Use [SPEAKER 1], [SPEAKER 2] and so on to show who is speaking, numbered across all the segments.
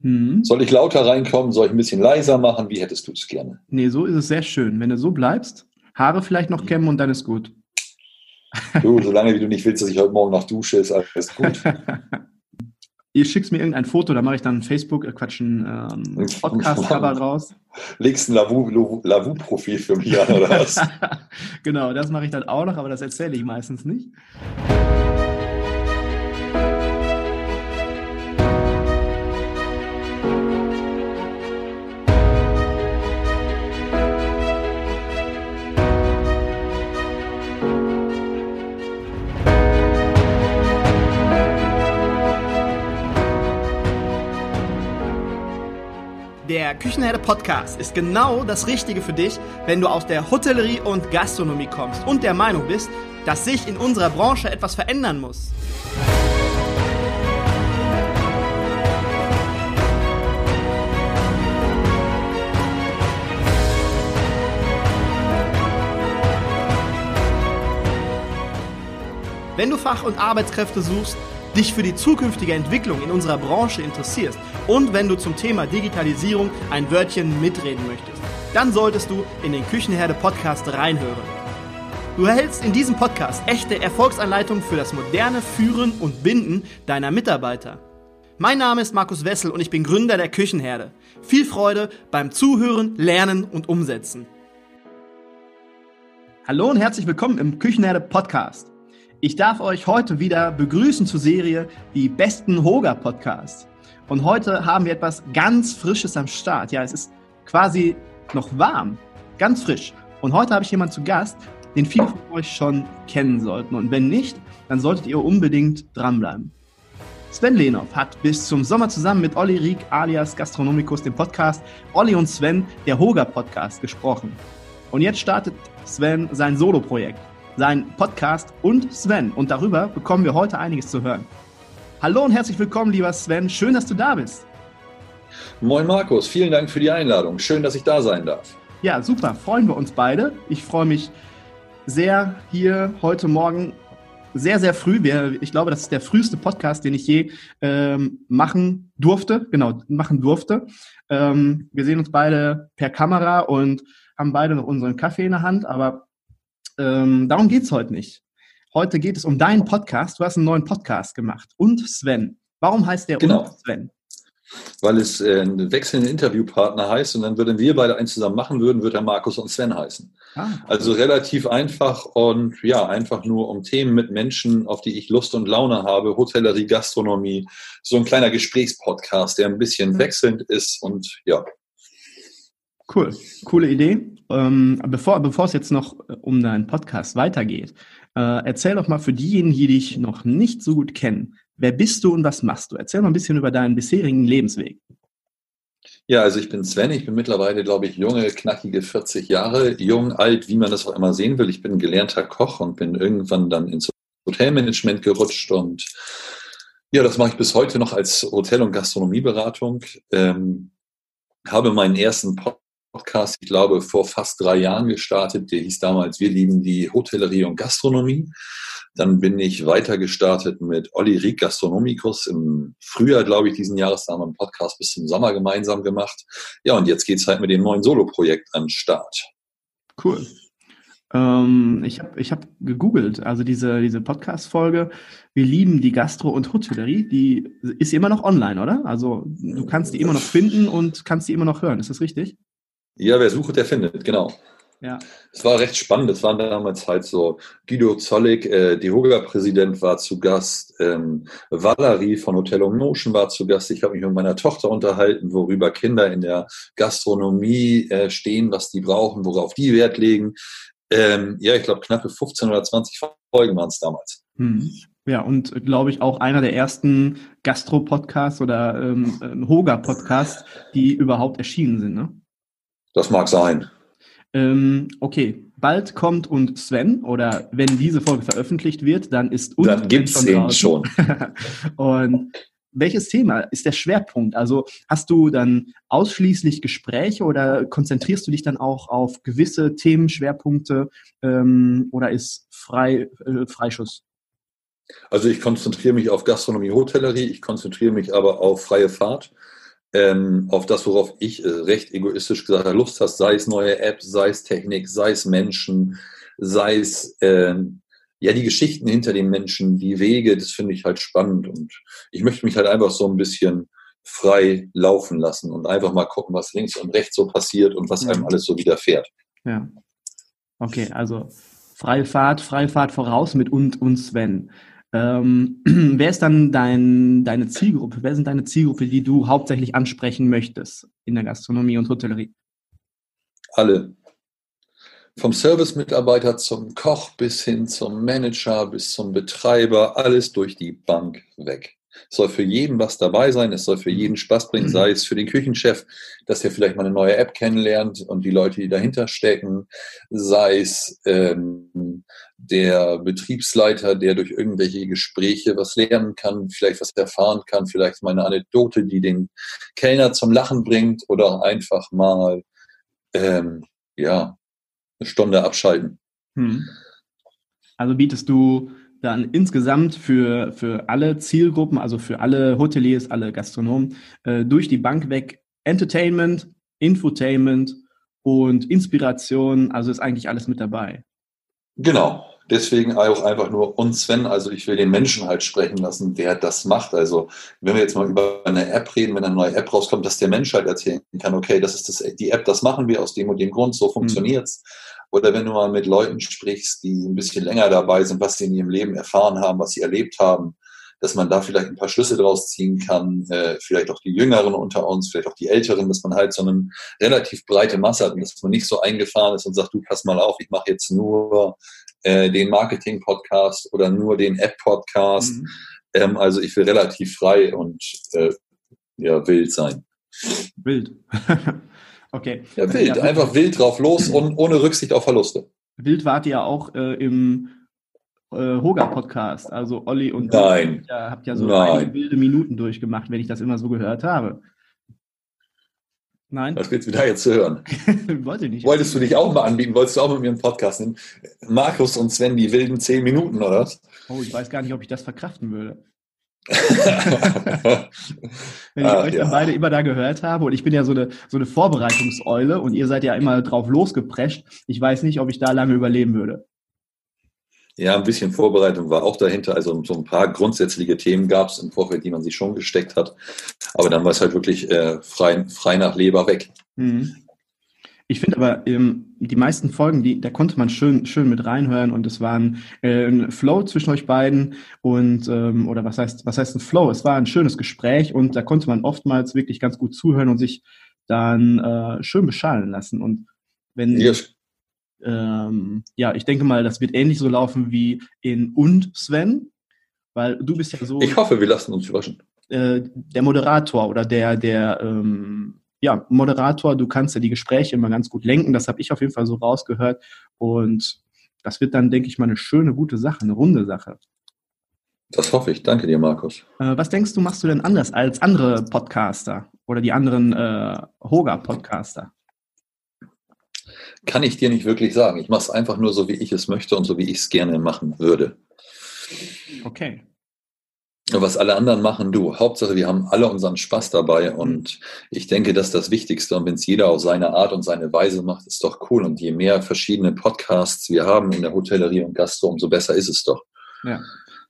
[SPEAKER 1] Mhm.
[SPEAKER 2] Soll ich lauter reinkommen? Soll ich ein bisschen leiser machen? Wie hättest du es gerne?
[SPEAKER 1] Nee, so ist es sehr schön. Wenn du so bleibst, Haare vielleicht noch kämmen und dann ist gut.
[SPEAKER 2] Du, solange wie du nicht willst, dass ich heute Morgen noch dusche, ist alles gut.
[SPEAKER 1] Ihr schickt mir irgendein Foto, da mache ich dann Facebook, äh, Quatsch, ein ähm, Podcast-Cover raus.
[SPEAKER 2] Legst ein Lavu-Profil für mich an, oder was?
[SPEAKER 1] genau, das mache ich dann auch noch, aber das erzähle ich meistens nicht. Der Küchenherde Podcast ist genau das Richtige für dich, wenn du aus der Hotellerie und Gastronomie kommst und der Meinung bist, dass sich in unserer Branche etwas verändern muss. Wenn du Fach- und Arbeitskräfte suchst, dich für die zukünftige Entwicklung in unserer Branche interessierst und wenn du zum Thema Digitalisierung ein Wörtchen mitreden möchtest, dann solltest du in den Küchenherde Podcast reinhören. Du erhältst in diesem Podcast echte Erfolgsanleitungen für das moderne Führen und Binden deiner Mitarbeiter. Mein Name ist Markus Wessel und ich bin Gründer der Küchenherde. Viel Freude beim Zuhören, Lernen und Umsetzen. Hallo und herzlich willkommen im Küchenherde Podcast. Ich darf euch heute wieder begrüßen zur Serie Die besten Hoga Podcasts. Und heute haben wir etwas ganz Frisches am Start. Ja, es ist quasi noch warm, ganz frisch. Und heute habe ich jemanden zu Gast, den viele von euch schon kennen sollten. Und wenn nicht, dann solltet ihr unbedingt dranbleiben. Sven Lehnhoff hat bis zum Sommer zusammen mit Olli Rieck alias Gastronomikus dem Podcast Olli und Sven, der Hoga Podcast, gesprochen. Und jetzt startet Sven sein Solo-Projekt sein Podcast und Sven. Und darüber bekommen wir heute einiges zu hören. Hallo und herzlich willkommen, lieber Sven. Schön, dass du da bist.
[SPEAKER 2] Moin Markus, vielen Dank für die Einladung. Schön, dass ich da sein darf.
[SPEAKER 1] Ja, super. Freuen wir uns beide. Ich freue mich sehr hier heute Morgen sehr, sehr früh. ich glaube, das ist der früheste Podcast, den ich je ähm, machen durfte. Genau, machen durfte. Ähm, wir sehen uns beide per Kamera und haben beide noch unseren Kaffee in der Hand, aber ähm, darum geht es heute nicht. Heute geht es um deinen Podcast. Du hast einen neuen Podcast gemacht. Und Sven. Warum heißt der
[SPEAKER 2] genau.
[SPEAKER 1] und Sven?
[SPEAKER 2] Weil es äh, einen wechselnden Interviewpartner heißt und dann würden wir beide eins zusammen machen würden, würde er Markus und Sven heißen. Ah. Also relativ einfach und ja, einfach nur um Themen mit Menschen, auf die ich Lust und Laune habe, Hotellerie, Gastronomie, so ein kleiner Gesprächspodcast, der ein bisschen wechselnd ist und ja.
[SPEAKER 1] Cool, coole Idee. Ähm, bevor, bevor es jetzt noch äh, um deinen Podcast weitergeht, äh, erzähl doch mal für diejenigen, die dich noch nicht so gut kennen, wer bist du und was machst du? Erzähl mal ein bisschen über deinen bisherigen Lebensweg.
[SPEAKER 2] Ja, also ich bin Sven, ich bin mittlerweile, glaube ich, junge, knackige 40 Jahre, jung, alt, wie man das auch immer sehen will. Ich bin gelernter Koch und bin irgendwann dann ins Hotelmanagement gerutscht und ja, das mache ich bis heute noch als Hotel- und Gastronomieberatung. Ähm, habe meinen ersten Podcast, ich glaube, vor fast drei Jahren gestartet. Der hieß damals Wir lieben die Hotellerie und Gastronomie. Dann bin ich weiter gestartet mit Olli Rieck Gastronomikus im Frühjahr, glaube ich, diesen Jahres. Haben wir einen Podcast bis zum Sommer gemeinsam gemacht. Ja, und jetzt geht's halt mit dem neuen Solo-Projekt an den Start.
[SPEAKER 1] Cool. Ähm, ich habe ich hab gegoogelt, also diese, diese Podcast-Folge, wir lieben die Gastro- und Hotellerie, die ist immer noch online, oder? Also du kannst die immer noch finden und kannst die immer noch hören, ist das richtig?
[SPEAKER 2] Ja, wer sucht, der findet, genau. Ja. Es war recht spannend. Es waren damals halt so Guido Zollig, äh, die Hoga-Präsident war zu Gast, ähm, Valerie von Hotel Motion war zu Gast. Ich habe mich mit meiner Tochter unterhalten, worüber Kinder in der Gastronomie äh, stehen, was die brauchen, worauf die Wert legen. Ähm, ja, ich glaube, knappe 15 oder 20 Folgen waren es damals.
[SPEAKER 1] Hm. Ja, und glaube ich auch einer der ersten Gastro-Podcasts oder ähm, Hoga-Podcasts, die überhaupt erschienen sind, ne?
[SPEAKER 2] Das mag sein.
[SPEAKER 1] Ähm, okay, bald kommt und Sven oder wenn diese Folge veröffentlicht wird, dann ist
[SPEAKER 2] und dann gibt es den schon.
[SPEAKER 1] und welches Thema ist der Schwerpunkt? Also hast du dann ausschließlich Gespräche oder konzentrierst du dich dann auch auf gewisse Themenschwerpunkte ähm, oder ist frei, äh, Freischuss?
[SPEAKER 2] Also ich konzentriere mich auf Gastronomie, Hotellerie, ich konzentriere mich aber auf freie Fahrt ähm, auf das, worauf ich äh, recht egoistisch gesagt habe, Lust hast, sei es neue Apps, sei es Technik, sei es Menschen, sei es ähm, ja die Geschichten hinter den Menschen, die Wege, das finde ich halt spannend und ich möchte mich halt einfach so ein bisschen frei laufen lassen und einfach mal gucken, was links und rechts so passiert und was einem alles so widerfährt.
[SPEAKER 1] Ja. Okay, also freie Fahrt, freie Fahrt voraus mit und, und Sven. Ähm, wer ist dann dein, deine Zielgruppe? Wer sind deine Zielgruppe, die du hauptsächlich ansprechen möchtest in der Gastronomie und Hotellerie?
[SPEAKER 2] Alle. Vom Service-Mitarbeiter zum Koch bis hin zum Manager bis zum Betreiber, alles durch die Bank weg. Es soll für jeden was dabei sein, es soll für jeden Spaß bringen, sei es für den Küchenchef, dass er vielleicht mal eine neue App kennenlernt und die Leute, die dahinter stecken, sei es ähm, der Betriebsleiter, der durch irgendwelche Gespräche was lernen kann, vielleicht was erfahren kann, vielleicht mal eine Anekdote, die den Kellner zum Lachen bringt oder einfach mal ähm, ja, eine Stunde abschalten. Hm.
[SPEAKER 1] Also bietest du dann insgesamt für, für alle Zielgruppen, also für alle Hoteliers, alle Gastronomen, äh, durch die Bank weg Entertainment, Infotainment und Inspiration, also ist eigentlich alles mit dabei.
[SPEAKER 2] Genau, deswegen auch einfach nur uns Sven, also ich will den Menschen halt sprechen lassen, der das macht. Also wenn wir jetzt mal über eine App reden, wenn eine neue App rauskommt, dass der Mensch halt erzählen kann, okay, das ist das, die App, das machen wir aus dem und dem Grund, so funktioniert's. Mhm. Oder wenn du mal mit Leuten sprichst, die ein bisschen länger dabei sind, was sie in ihrem Leben erfahren haben, was sie erlebt haben, dass man da vielleicht ein paar Schlüsse draus ziehen kann, äh, vielleicht auch die Jüngeren unter uns, vielleicht auch die Älteren, dass man halt so eine relativ breite Masse hat und dass man nicht so eingefahren ist und sagt, du pass mal auf, ich mache jetzt nur äh, den Marketing-Podcast oder nur den App-Podcast. Mhm. Ähm, also ich will relativ frei und äh, ja, wild sein.
[SPEAKER 1] Wild. okay.
[SPEAKER 2] Ja, wild. Ja, Einfach wild drauf los und ohne Rücksicht auf Verluste.
[SPEAKER 1] Wild wart ihr ja auch äh, im äh, Hoga-Podcast. Also Olli und
[SPEAKER 2] Nein.
[SPEAKER 1] Du habt ja, so wilde Minuten durchgemacht, wenn ich das immer so gehört habe.
[SPEAKER 2] Nein. Was willst du da jetzt zu hören?
[SPEAKER 1] Wollte nicht.
[SPEAKER 2] Wolltest du dich auch mal anbieten? Wolltest du auch mit mir einen Podcast nehmen? Markus und Sven, die wilden zehn Minuten, oder was?
[SPEAKER 1] Oh, ich weiß gar nicht, ob ich das verkraften würde. Wenn ich ah, euch ja. dann beide immer da gehört habe und ich bin ja so eine, so eine Vorbereitungseule und ihr seid ja immer drauf losgeprescht, ich weiß nicht, ob ich da lange überleben würde.
[SPEAKER 2] Ja, ein bisschen Vorbereitung war auch dahinter. Also so ein paar grundsätzliche Themen gab es im Vorfeld, die man sich schon gesteckt hat. Aber dann war es halt wirklich äh, frei, frei nach Leber weg. Mhm.
[SPEAKER 1] Ich finde aber, ähm, die meisten Folgen, die, da konnte man schön, schön mit reinhören und es war ein, äh, ein Flow zwischen euch beiden und, ähm, oder was heißt, was heißt ein Flow? Es war ein schönes Gespräch und da konnte man oftmals wirklich ganz gut zuhören und sich dann äh, schön beschallen lassen. Und wenn, ja, ähm, ja, ich denke mal, das wird ähnlich so laufen wie in Und Sven, weil du bist ja so.
[SPEAKER 2] Ich hoffe, wir lassen uns überraschen.
[SPEAKER 1] Äh, der Moderator oder der, der, ähm, ja, Moderator, du kannst ja die Gespräche immer ganz gut lenken. Das habe ich auf jeden Fall so rausgehört. Und das wird dann, denke ich mal, eine schöne, gute Sache, eine runde Sache.
[SPEAKER 2] Das hoffe ich. Danke dir, Markus.
[SPEAKER 1] Äh, was denkst du, machst du denn anders als andere Podcaster oder die anderen äh, Hoga-Podcaster?
[SPEAKER 2] Kann ich dir nicht wirklich sagen. Ich mache es einfach nur so, wie ich es möchte und so, wie ich es gerne machen würde.
[SPEAKER 1] Okay.
[SPEAKER 2] Was alle anderen machen, du. Hauptsache, wir haben alle unseren Spaß dabei und ich denke, das ist das Wichtigste. Und wenn es jeder auf seine Art und seine Weise macht, ist doch cool. Und je mehr verschiedene Podcasts wir haben in der Hotellerie und Gastro, umso besser ist es doch.
[SPEAKER 1] Ja.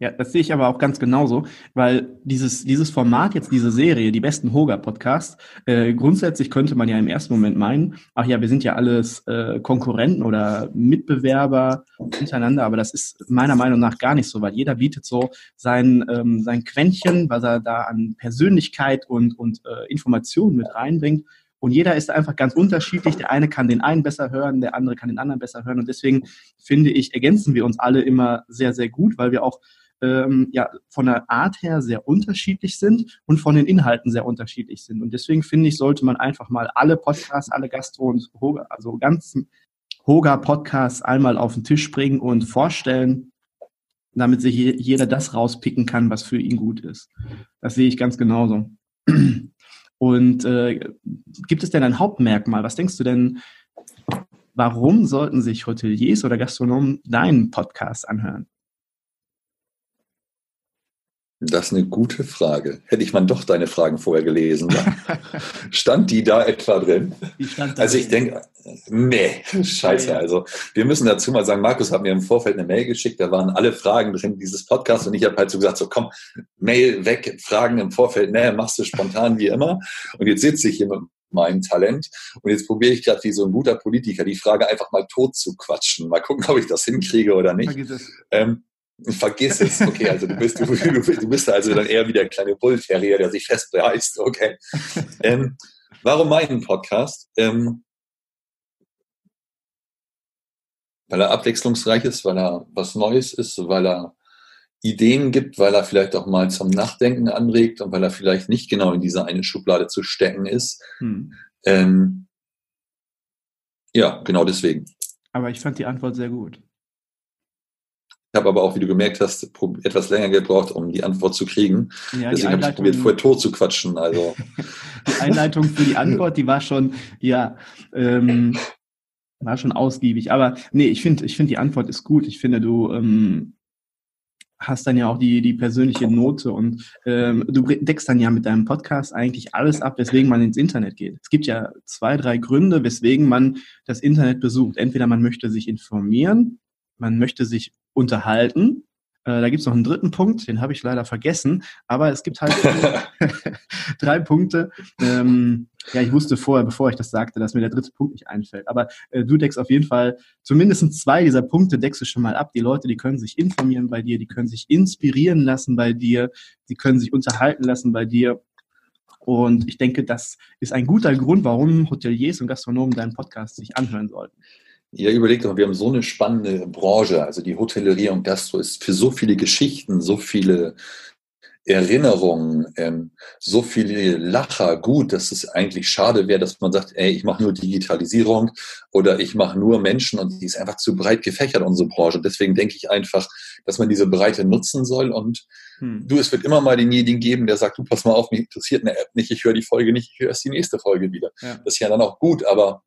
[SPEAKER 1] Ja, das sehe ich aber auch ganz genauso, weil dieses, dieses Format, jetzt diese Serie, die besten Hoga-Podcasts, äh, grundsätzlich könnte man ja im ersten Moment meinen, ach ja, wir sind ja alles äh, Konkurrenten oder Mitbewerber untereinander, aber das ist meiner Meinung nach gar nicht so, weil jeder bietet so sein, ähm, sein Quäntchen, was er da an Persönlichkeit und, und äh, Informationen mit reinbringt. Und jeder ist einfach ganz unterschiedlich. Der eine kann den einen besser hören, der andere kann den anderen besser hören. Und deswegen finde ich, ergänzen wir uns alle immer sehr, sehr gut, weil wir auch ähm, ja von der Art her sehr unterschiedlich sind und von den Inhalten sehr unterschiedlich sind. Und deswegen finde ich, sollte man einfach mal alle Podcasts, alle Gastro- und Hoga, also ganzen Hoga-Podcasts einmal auf den Tisch bringen und vorstellen, damit sich jeder das rauspicken kann, was für ihn gut ist. Das sehe ich ganz genauso. Und äh, gibt es denn ein Hauptmerkmal? Was denkst du denn, warum sollten sich Hoteliers oder Gastronomen deinen Podcast anhören?
[SPEAKER 2] Das ist eine gute Frage. Hätte ich mal doch deine Fragen vorher gelesen. stand die da etwa drin? also ich denke, nee, scheiße. Also wir müssen dazu mal sagen, Markus hat mir im Vorfeld eine Mail geschickt, da waren alle Fragen drin dieses Podcast und ich habe halt so gesagt, so komm, Mail weg, Fragen im Vorfeld, nee, machst du spontan wie immer. Und jetzt sitze ich hier mit meinem Talent und jetzt probiere ich gerade wie so ein guter Politiker die Frage einfach mal tot zu quatschen. Mal gucken, ob ich das hinkriege oder nicht. Ähm, Vergiss es, okay, also du bist, du, du bist also dann eher wie der kleine Bullterrier, der sich festbeißt, okay. Ähm, warum meinen Podcast? Ähm, weil er abwechslungsreich ist, weil er was Neues ist, weil er Ideen gibt, weil er vielleicht auch mal zum Nachdenken anregt und weil er vielleicht nicht genau in diese eine Schublade zu stecken ist. Hm. Ähm, ja, genau deswegen.
[SPEAKER 1] Aber ich fand die Antwort sehr gut.
[SPEAKER 2] Ich habe aber auch, wie du gemerkt hast, etwas länger gebraucht, um die Antwort zu kriegen. Ja, Deswegen habe ich probiert, vorher tot zu quatschen. Also.
[SPEAKER 1] die Einleitung für die Antwort, die war schon, ja, ähm, war schon ausgiebig. Aber nee, ich finde, ich finde die Antwort ist gut. Ich finde, du ähm, hast dann ja auch die, die persönliche Note und ähm, du deckst dann ja mit deinem Podcast eigentlich alles ab, weswegen man ins Internet geht. Es gibt ja zwei, drei Gründe, weswegen man das Internet besucht. Entweder man möchte sich informieren, man möchte sich unterhalten. Äh, da gibt es noch einen dritten Punkt, den habe ich leider vergessen, aber es gibt halt drei Punkte. Ähm, ja, ich wusste vorher, bevor ich das sagte, dass mir der dritte Punkt nicht einfällt. Aber äh, du deckst auf jeden Fall zumindest zwei dieser Punkte deckst du schon mal ab. Die Leute, die können sich informieren bei dir, die können sich inspirieren lassen bei dir, die können sich unterhalten lassen bei dir. Und ich denke, das ist ein guter Grund, warum Hoteliers und Gastronomen deinen Podcast sich anhören sollten.
[SPEAKER 2] Ja, überlegt doch, wir haben so eine spannende Branche. Also die Hotellerie und Gastro ist für so viele Geschichten, so viele Erinnerungen, ähm, so viele Lacher gut, dass es eigentlich schade wäre, dass man sagt, ey, ich mache nur Digitalisierung oder ich mache nur Menschen und die ist einfach zu breit gefächert, unsere Branche. Deswegen denke ich einfach, dass man diese Breite nutzen soll und hm. du, es wird immer mal denjenigen geben, der sagt, du, pass mal auf, mich interessiert eine App nicht, ich höre die Folge nicht, ich höre erst die nächste Folge wieder. Ja. Das ist ja dann auch gut, aber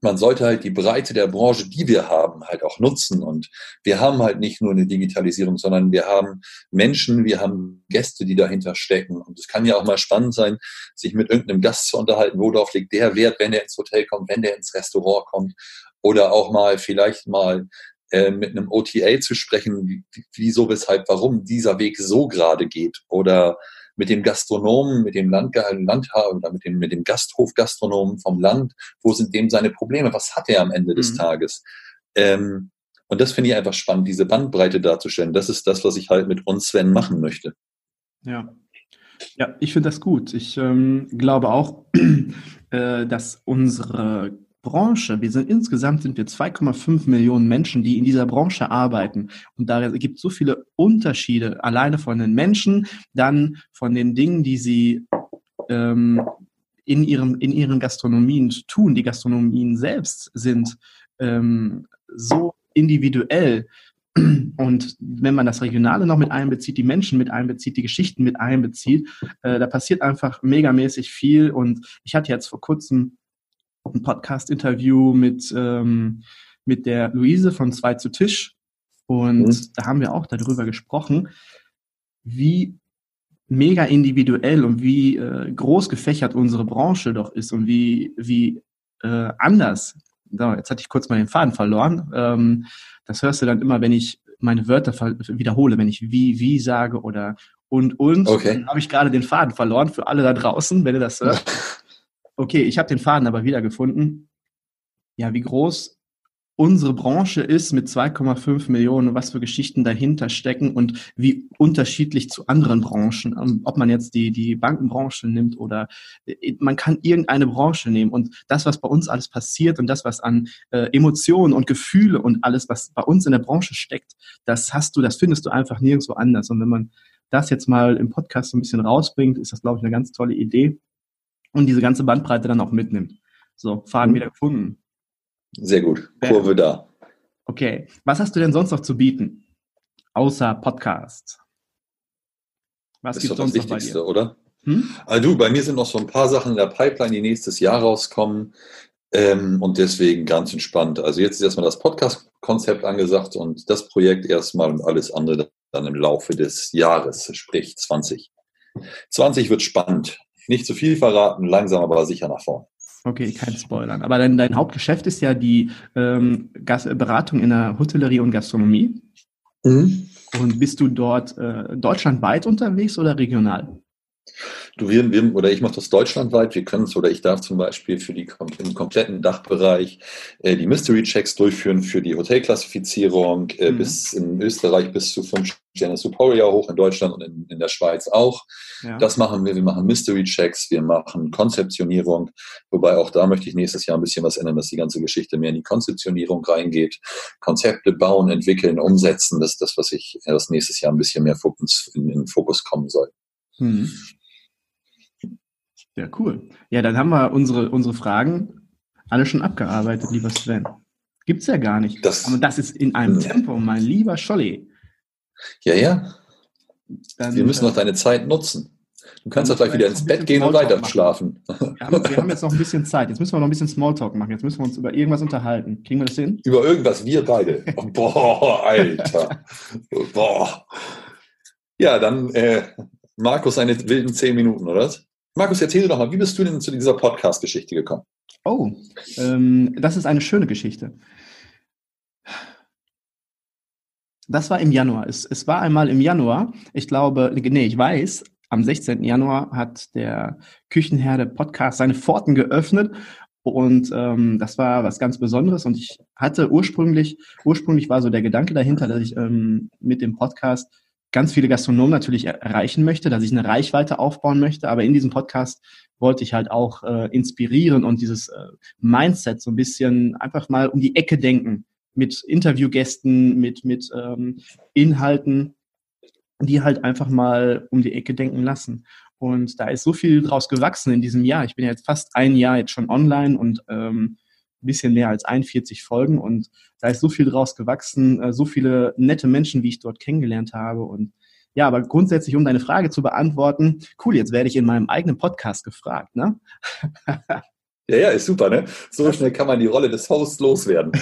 [SPEAKER 2] man sollte halt die Breite der Branche, die wir haben, halt auch nutzen. Und wir haben halt nicht nur eine Digitalisierung, sondern wir haben Menschen, wir haben Gäste, die dahinter stecken. Und es kann ja auch mal spannend sein, sich mit irgendeinem Gast zu unterhalten, worauf liegt der Wert, wenn der ins Hotel kommt, wenn der ins Restaurant kommt. Oder auch mal vielleicht mal äh, mit einem OTA zu sprechen, wieso, weshalb, warum dieser Weg so gerade geht. Oder mit dem Gastronomen, mit dem Land, Landhaber oder mit dem, mit dem Gasthofgastronomen vom Land, wo sind dem seine Probleme, was hat er am Ende des mhm. Tages? Ähm, und das finde ich einfach spannend, diese Bandbreite darzustellen. Das ist das, was ich halt mit uns Sven machen möchte.
[SPEAKER 1] Ja. Ja, ich finde das gut. Ich ähm, glaube auch, äh, dass unsere Branche, wir sind insgesamt sind wir 2,5 Millionen Menschen, die in dieser Branche arbeiten. Und da gibt es so viele Unterschiede, alleine von den Menschen, dann von den Dingen, die sie ähm, in, ihrem, in ihren Gastronomien tun. Die Gastronomien selbst sind ähm, so individuell. Und wenn man das Regionale noch mit einbezieht, die Menschen mit einbezieht, die Geschichten mit einbezieht, äh, da passiert einfach megamäßig viel. Und ich hatte jetzt vor kurzem ein Podcast-Interview mit, ähm, mit der Luise von Zwei zu Tisch. Und mhm. da haben wir auch darüber gesprochen, wie mega individuell und wie äh, groß gefächert unsere Branche doch ist und wie, wie äh, anders. So, jetzt hatte ich kurz mal den Faden verloren. Ähm, das hörst du dann immer, wenn ich meine Wörter wiederhole, wenn ich wie, wie sage oder und, und. Okay. Dann habe ich gerade den Faden verloren für alle da draußen, wenn ihr das hört. okay, ich habe den Faden aber wiedergefunden. Ja, wie groß unsere Branche ist mit 2,5 Millionen, was für Geschichten dahinter stecken und wie unterschiedlich zu anderen Branchen, ähm, ob man jetzt die, die Bankenbranche nimmt oder äh, man kann irgendeine Branche nehmen und das, was bei uns alles passiert und das, was an äh, Emotionen und Gefühle und alles, was bei uns in der Branche steckt, das hast du, das findest du einfach nirgendwo anders. Und wenn man das jetzt mal im Podcast so ein bisschen rausbringt, ist das, glaube ich, eine ganz tolle Idee und diese ganze Bandbreite dann auch mitnimmt. So, Faden mhm. wieder gefunden.
[SPEAKER 2] Sehr gut. Kurve da.
[SPEAKER 1] Okay. Was hast du denn sonst noch zu bieten? Außer Podcast.
[SPEAKER 2] Was gibt es sonst das noch bei dir? oder? Hm? Also du, bei mir sind noch so ein paar Sachen in der Pipeline, die nächstes Jahr rauskommen. Ähm, und deswegen ganz entspannt. Also jetzt ist erstmal das Podcast-Konzept angesagt und das Projekt erstmal und alles andere dann im Laufe des Jahres, sprich 20. 20 wird spannend. Nicht zu viel verraten, langsam aber sicher nach vorne.
[SPEAKER 1] Okay, kein Spoilern. Aber dein, dein Hauptgeschäft ist ja die ähm, Beratung in der Hotellerie und Gastronomie. Mhm. Und bist du dort äh, deutschlandweit unterwegs oder regional?
[SPEAKER 2] Du, wir, wir, oder ich mache das deutschlandweit. Wir können es oder ich darf zum Beispiel für die im kompletten Dachbereich äh, die Mystery Checks durchführen für die Hotelklassifizierung äh, mhm. bis in Österreich bis zu fünf Sterne Superior hoch in Deutschland und in, in der Schweiz auch. Ja. Das machen wir. Wir machen Mystery Checks, wir machen Konzeptionierung, wobei auch da möchte ich nächstes Jahr ein bisschen was ändern, dass die ganze Geschichte mehr in die Konzeptionierung reingeht. Konzepte bauen, entwickeln, umsetzen, das ist das, was ich das nächstes Jahr ein bisschen mehr Fokus, in, in Fokus kommen soll. Mhm.
[SPEAKER 1] Ja, cool. Ja, dann haben wir unsere, unsere Fragen alle schon abgearbeitet, lieber Sven. Gibt's ja gar nicht. Das, Aber das ist in einem Tempo, mein lieber Scholli.
[SPEAKER 2] Ja, ja. Dann, wir müssen äh, noch deine Zeit nutzen. Du kannst doch gleich wieder ins Bett gehen und weiter schlafen.
[SPEAKER 1] Wir haben, wir haben, jetzt noch ein bisschen Zeit. Jetzt müssen wir noch ein bisschen Smalltalk machen. Jetzt müssen wir uns über irgendwas unterhalten. Kriegen wir das hin?
[SPEAKER 2] Über irgendwas, wir beide. Boah, Alter. Boah. Ja, dann äh, Markus seine wilden zehn Minuten, oder? Markus, erzähl doch mal, wie bist du denn zu dieser Podcast-Geschichte gekommen?
[SPEAKER 1] Oh, ähm, das ist eine schöne Geschichte. Das war im Januar. Es, es war einmal im Januar. Ich glaube, nee, ich weiß, am 16. Januar hat der Küchenherde Podcast seine Pforten geöffnet und ähm, das war was ganz Besonderes. Und ich hatte ursprünglich, ursprünglich war so der Gedanke dahinter, dass ich ähm, mit dem Podcast ganz viele Gastronomen natürlich erreichen möchte, dass ich eine Reichweite aufbauen möchte. Aber in diesem Podcast wollte ich halt auch äh, inspirieren und dieses äh, Mindset so ein bisschen einfach mal um die Ecke denken mit Interviewgästen, mit, mit ähm, Inhalten, die halt einfach mal um die Ecke denken lassen. Und da ist so viel draus gewachsen in diesem Jahr. Ich bin jetzt fast ein Jahr jetzt schon online und ähm, bisschen mehr als 41 Folgen und da ist so viel draus gewachsen, äh, so viele nette Menschen, wie ich dort kennengelernt habe und ja, aber grundsätzlich, um deine Frage zu beantworten, cool, jetzt werde ich in meinem eigenen Podcast gefragt, ne?
[SPEAKER 2] Ja, ja, ist super, ne? So schnell kann man die Rolle des Hosts loswerden.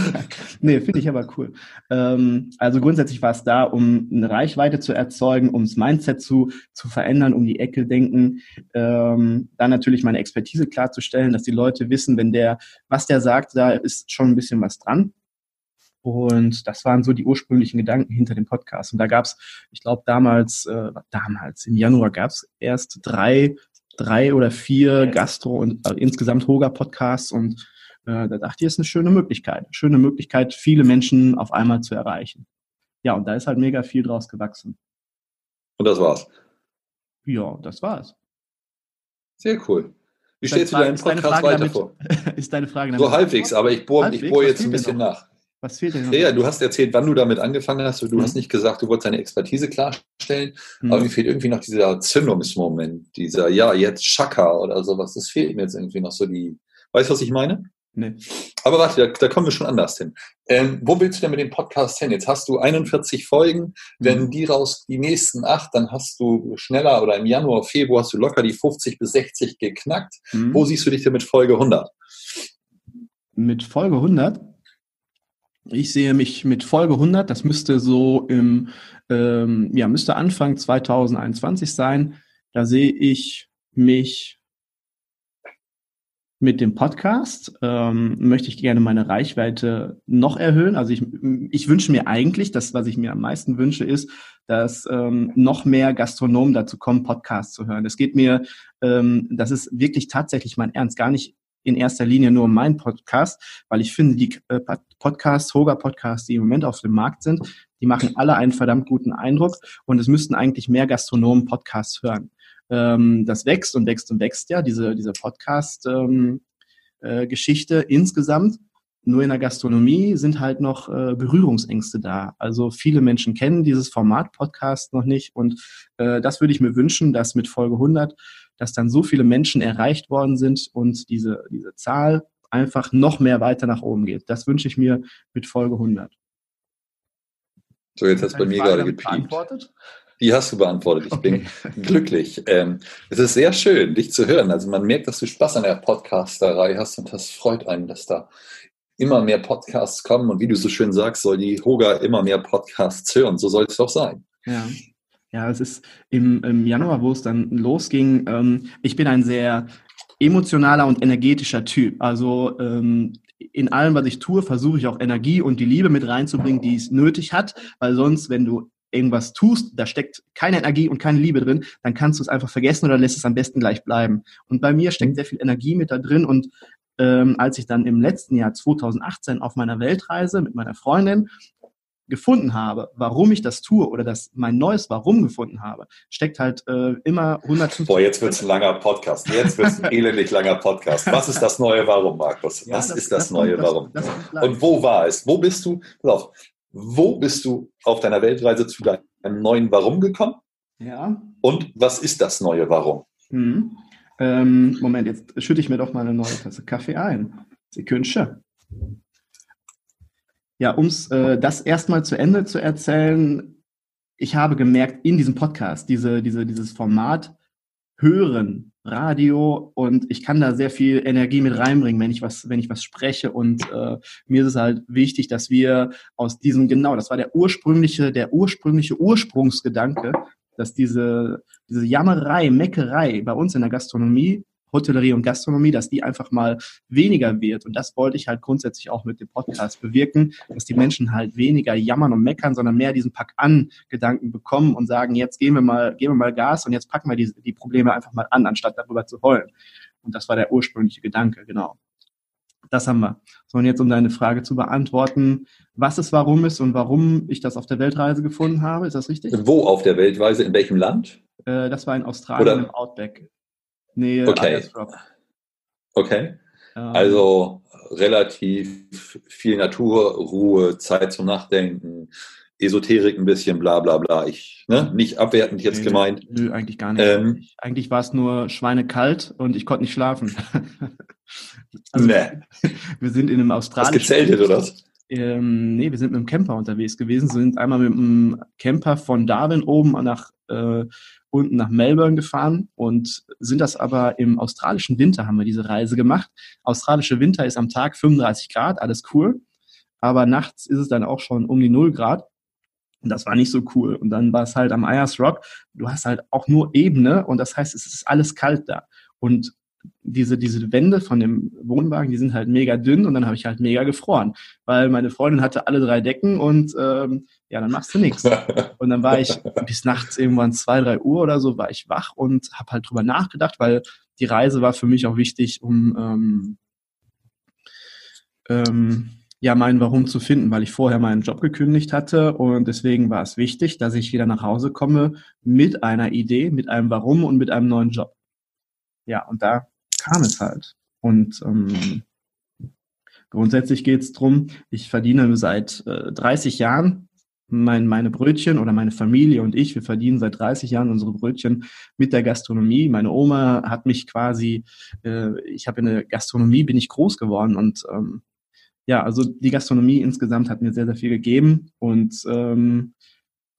[SPEAKER 1] nee, finde ich aber cool. Ähm, also grundsätzlich war es da, um eine Reichweite zu erzeugen, um das Mindset zu, zu verändern, um die Ecke denken, ähm, dann natürlich meine Expertise klarzustellen, dass die Leute wissen, wenn der, was der sagt, da ist schon ein bisschen was dran. Und das waren so die ursprünglichen Gedanken hinter dem Podcast. Und da gab es, ich glaube, damals, äh, damals, im Januar gab es erst drei drei oder vier Gastro- und also insgesamt Hoga-Podcasts und äh, da dachte ich, ist eine schöne Möglichkeit. Schöne Möglichkeit, viele Menschen auf einmal zu erreichen. Ja, und da ist halt mega viel draus gewachsen.
[SPEAKER 2] Und das war's?
[SPEAKER 1] Ja, das war's.
[SPEAKER 2] Sehr cool. Wie stellst du deinen Podcast weiter
[SPEAKER 1] damit,
[SPEAKER 2] vor?
[SPEAKER 1] Ist deine Frage
[SPEAKER 2] damit So halbwegs, aber ich bohre bohr jetzt ein bisschen nach.
[SPEAKER 1] Was fehlt denn noch?
[SPEAKER 2] Ja, du hast erzählt, wann du damit angefangen hast. Du mhm. hast nicht gesagt, du wolltest deine Expertise klarstellen, mhm. aber mir fehlt irgendwie noch dieser Zündungsmoment, dieser, ja, jetzt Schaka oder sowas. Das fehlt mir jetzt irgendwie noch so die, weißt du, was ich meine? Nee. Aber warte, da, da kommen wir schon anders hin. Ähm, wo willst du denn mit dem Podcast hin? Jetzt hast du 41 Folgen. Wenn mhm. die raus, die nächsten acht, dann hast du schneller oder im Januar, Februar hast du locker die 50 bis 60 geknackt. Mhm. Wo siehst du dich denn mit Folge 100?
[SPEAKER 1] Mit Folge 100? Ich sehe mich mit Folge 100, das müsste so im, ähm, ja, müsste Anfang 2021 sein. Da sehe ich mich mit dem Podcast ähm, möchte ich gerne meine Reichweite noch erhöhen. Also ich, ich wünsche mir eigentlich, das, was ich mir am meisten wünsche, ist, dass ähm, noch mehr Gastronomen dazu kommen, Podcasts zu hören. Es geht mir, ähm, das ist wirklich tatsächlich mein Ernst, gar nicht in erster Linie nur mein Podcast, weil ich finde, die äh, Podcasts, Hoga-Podcasts, die im Moment auf dem Markt sind, die machen alle einen verdammt guten Eindruck und es müssten eigentlich mehr Gastronomen Podcasts hören. Ähm, das wächst und wächst und wächst ja, diese, diese Podcast-Geschichte ähm, äh, insgesamt. Nur in der Gastronomie sind halt noch äh, Berührungsängste da. Also viele Menschen kennen dieses Format Podcast noch nicht und äh, das würde ich mir wünschen, dass mit Folge 100 dass dann so viele Menschen erreicht worden sind und diese, diese Zahl einfach noch mehr weiter nach oben geht. Das wünsche ich mir mit Folge 100.
[SPEAKER 2] So, jetzt hat es bei mir gerade gepiept. Die hast du beantwortet. Ich okay. bin glücklich. Ähm, es ist sehr schön, dich zu hören. Also man merkt, dass du Spaß an der Podcasterei hast und das freut einen, dass da immer mehr Podcasts kommen und wie du so schön sagst, soll die Hoga immer mehr Podcasts hören. So soll es doch sein.
[SPEAKER 1] Ja. Ja, es ist im, im Januar, wo es dann losging. Ähm, ich bin ein sehr emotionaler und energetischer Typ. Also ähm, in allem, was ich tue, versuche ich auch Energie und die Liebe mit reinzubringen, die es nötig hat, weil sonst, wenn du irgendwas tust, da steckt keine Energie und keine Liebe drin, dann kannst du es einfach vergessen oder lässt es am besten gleich bleiben. Und bei mir steckt sehr viel Energie mit da drin und ähm, als ich dann im letzten Jahr 2018 auf meiner Weltreise mit meiner Freundin gefunden habe, warum ich das tue oder das mein neues Warum gefunden habe, steckt halt äh, immer 150.
[SPEAKER 2] Boah, jetzt wird es ein langer Podcast. Jetzt wird es ein elendig langer Podcast. Was ist das neue Warum, Markus? Ja, Was das, ist das, das neue Warum? Das, Und wo war es? Wo bist du? Pass auf, wo bist du auf deiner Weltreise zu deinem neuen Warum gekommen?
[SPEAKER 1] Ja.
[SPEAKER 2] Und was ist das neue Warum?
[SPEAKER 1] Hm. Ähm, Moment, jetzt schütte ich mir doch mal eine neue Tasse Kaffee ein. Sekündchen. Ja, um äh, das erstmal zu Ende zu erzählen, ich habe gemerkt in diesem Podcast, diese, diese, dieses Format hören, Radio und ich kann da sehr viel Energie mit reinbringen, wenn ich was, wenn ich was spreche. Und äh, mir ist es halt wichtig, dass wir aus diesem genau, das war der ursprüngliche, der ursprüngliche Ursprungsgedanke, dass diese diese Jammerei, Meckerei bei uns in der Gastronomie Hotellerie und Gastronomie, dass die einfach mal weniger wird. Und das wollte ich halt grundsätzlich auch mit dem Podcast bewirken, dass die Menschen halt weniger jammern und meckern, sondern mehr diesen Pack-an-Gedanken bekommen und sagen, jetzt gehen wir mal, geben wir mal Gas und jetzt packen wir die, die Probleme einfach mal an, anstatt darüber zu heulen. Und das war der ursprüngliche Gedanke, genau. Das haben wir. So, und jetzt um deine Frage zu beantworten, was es warum ist und warum ich das auf der Weltreise gefunden habe, ist das richtig?
[SPEAKER 2] Wo auf der Weltreise? In welchem Land?
[SPEAKER 1] Äh, das war in Australien Oder? im Outback.
[SPEAKER 2] Nähe okay. Okay. Ähm, also relativ viel Natur, Ruhe, Zeit zum Nachdenken, Esoterik ein bisschen, bla bla bla. Ich, ne, nicht abwertend jetzt
[SPEAKER 1] nö,
[SPEAKER 2] gemeint.
[SPEAKER 1] Nö, eigentlich gar nicht. Ähm, eigentlich war es nur schweinekalt und ich konnte nicht schlafen.
[SPEAKER 2] also, nee.
[SPEAKER 1] Wir sind in einem australischen...
[SPEAKER 2] Hast gezeltet, oder was?
[SPEAKER 1] Ähm, nee, wir sind mit dem Camper unterwegs gewesen, sind einmal mit dem Camper von Darwin oben nach äh, unten nach Melbourne gefahren und sind das aber im australischen Winter haben wir diese Reise gemacht. Australische Winter ist am Tag 35 Grad, alles cool. Aber nachts ist es dann auch schon um die 0 Grad. Und das war nicht so cool. Und dann war es halt am Ayers Rock. Du hast halt auch nur Ebene und das heißt, es ist alles kalt da. Und diese, diese Wände von dem Wohnwagen, die sind halt mega dünn und dann habe ich halt mega gefroren, weil meine Freundin hatte alle drei Decken und ähm, ja, dann machst du nichts. Und dann war ich bis nachts irgendwann zwei, drei Uhr oder so, war ich wach und habe halt drüber nachgedacht, weil die Reise war für mich auch wichtig, um ähm, ähm, ja mein Warum zu finden, weil ich vorher meinen Job gekündigt hatte und deswegen war es wichtig, dass ich wieder nach Hause komme mit einer Idee, mit einem Warum und mit einem neuen Job ja, und da kam es halt. Und ähm, grundsätzlich geht es darum, ich verdiene seit äh, 30 Jahren mein, meine Brötchen oder meine Familie und ich, wir verdienen seit 30 Jahren unsere Brötchen mit der Gastronomie. Meine Oma hat mich quasi, äh, ich habe in der Gastronomie, bin ich groß geworden und ähm, ja, also die Gastronomie insgesamt hat mir sehr, sehr viel gegeben und ähm,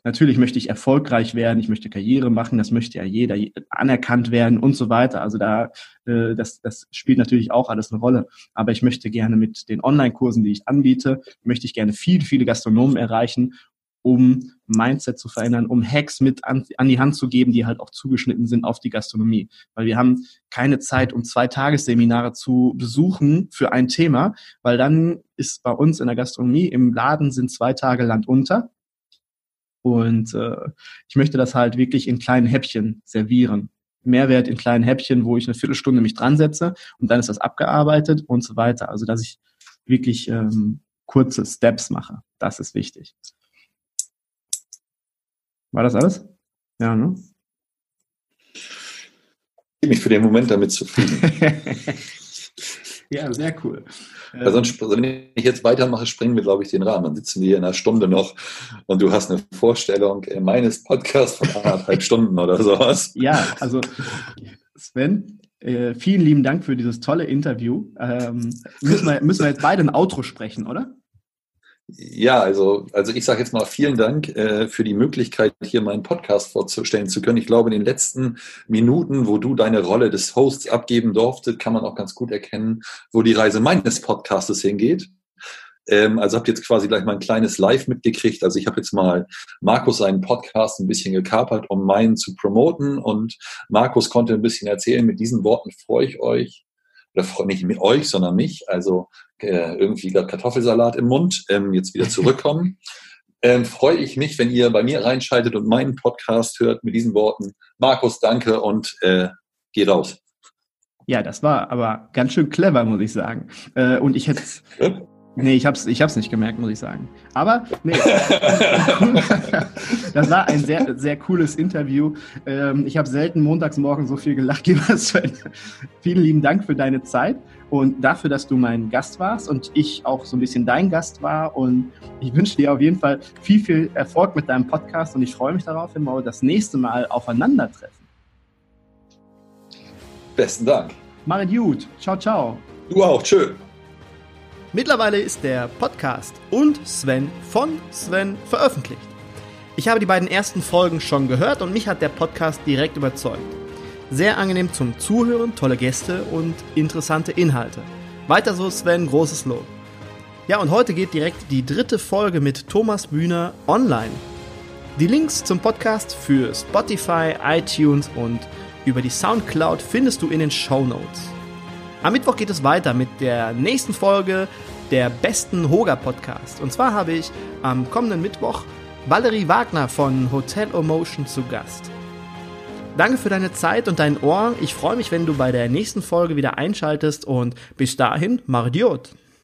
[SPEAKER 1] Natürlich möchte ich erfolgreich werden, ich möchte Karriere machen, das möchte ja jeder anerkannt werden und so weiter. Also da, äh, das, das spielt natürlich auch alles eine Rolle. Aber ich möchte gerne mit den Online-Kursen, die ich anbiete, möchte ich gerne viele, viele Gastronomen erreichen, um Mindset zu verändern, um Hacks mit an, an die Hand zu geben, die halt auch zugeschnitten sind auf die Gastronomie. Weil wir haben keine Zeit, um zwei Tagesseminare zu besuchen für ein Thema, weil dann ist bei uns in der Gastronomie im Laden sind zwei Tage Land unter und äh, ich möchte das halt wirklich in kleinen Häppchen servieren. Mehrwert in kleinen Häppchen, wo ich eine Viertelstunde mich dran setze und dann ist das abgearbeitet und so weiter. Also dass ich wirklich ähm, kurze Steps mache. Das ist wichtig. War das alles? Ja, ne?
[SPEAKER 2] Ich bin mich für den Moment damit zufrieden.
[SPEAKER 1] Ja, sehr cool.
[SPEAKER 2] Weil sonst, also wenn ich jetzt weitermache, springen wir, glaube ich, den Rahmen. Dann sitzen wir hier in einer Stunde noch und du hast eine Vorstellung meines Podcasts von anderthalb Stunden oder sowas.
[SPEAKER 1] Ja, also Sven, äh, vielen lieben Dank für dieses tolle Interview. Ähm, müssen, wir, müssen wir jetzt beide ein Outro sprechen, oder?
[SPEAKER 2] Ja, also, also ich sage jetzt mal vielen Dank äh, für die Möglichkeit, hier meinen Podcast vorzustellen zu können. Ich glaube, in den letzten Minuten, wo du deine Rolle des Hosts abgeben durfte, kann man auch ganz gut erkennen, wo die Reise meines Podcastes hingeht. Ähm, also habt jetzt quasi gleich mal ein kleines Live mitgekriegt. Also ich habe jetzt mal Markus seinen Podcast ein bisschen gekapert, um meinen zu promoten. Und Markus konnte ein bisschen erzählen. Mit diesen Worten freue ich euch, oder nicht mit euch, sondern mich. Also äh, irgendwie gerade Kartoffelsalat im Mund. Ähm, jetzt wieder zurückkommen. ähm, freue ich mich, wenn ihr bei mir reinschaltet und meinen Podcast hört mit diesen Worten. Markus, danke und äh, geh raus.
[SPEAKER 1] Ja, das war aber ganz schön clever, muss ich sagen. Äh, und ich hätte Nee, ich hab's, ich hab's nicht gemerkt, muss ich sagen. Aber nee, das war ein sehr, sehr cooles Interview. Ähm, ich habe selten montags morgen so viel gelacht, lieber Sven. Vielen lieben Dank für deine Zeit und dafür, dass du mein Gast warst und ich auch so ein bisschen dein Gast war. Und ich wünsche dir auf jeden Fall viel, viel Erfolg mit deinem Podcast und ich freue mich darauf, wenn wir das nächste Mal aufeinandertreffen.
[SPEAKER 2] Besten Dank.
[SPEAKER 1] Mach gut. Ciao, ciao.
[SPEAKER 2] Du auch. Tschö.
[SPEAKER 1] Mittlerweile ist der Podcast und Sven von Sven veröffentlicht. Ich habe die beiden ersten Folgen schon gehört und mich hat der Podcast direkt überzeugt. Sehr angenehm zum Zuhören, tolle Gäste und interessante Inhalte. Weiter so Sven, großes Lob. Ja, und heute geht direkt die dritte Folge mit Thomas Bühner online. Die Links zum Podcast für Spotify, iTunes und über die Soundcloud findest du in den Show Notes. Am Mittwoch geht es weiter mit der nächsten Folge der besten Hoga Podcast. Und zwar habe ich am kommenden Mittwoch Valerie Wagner von Hotel Emotion zu Gast. Danke für deine Zeit und dein Ohr. Ich freue mich, wenn du bei der nächsten Folge wieder einschaltest und bis dahin, Mardiot.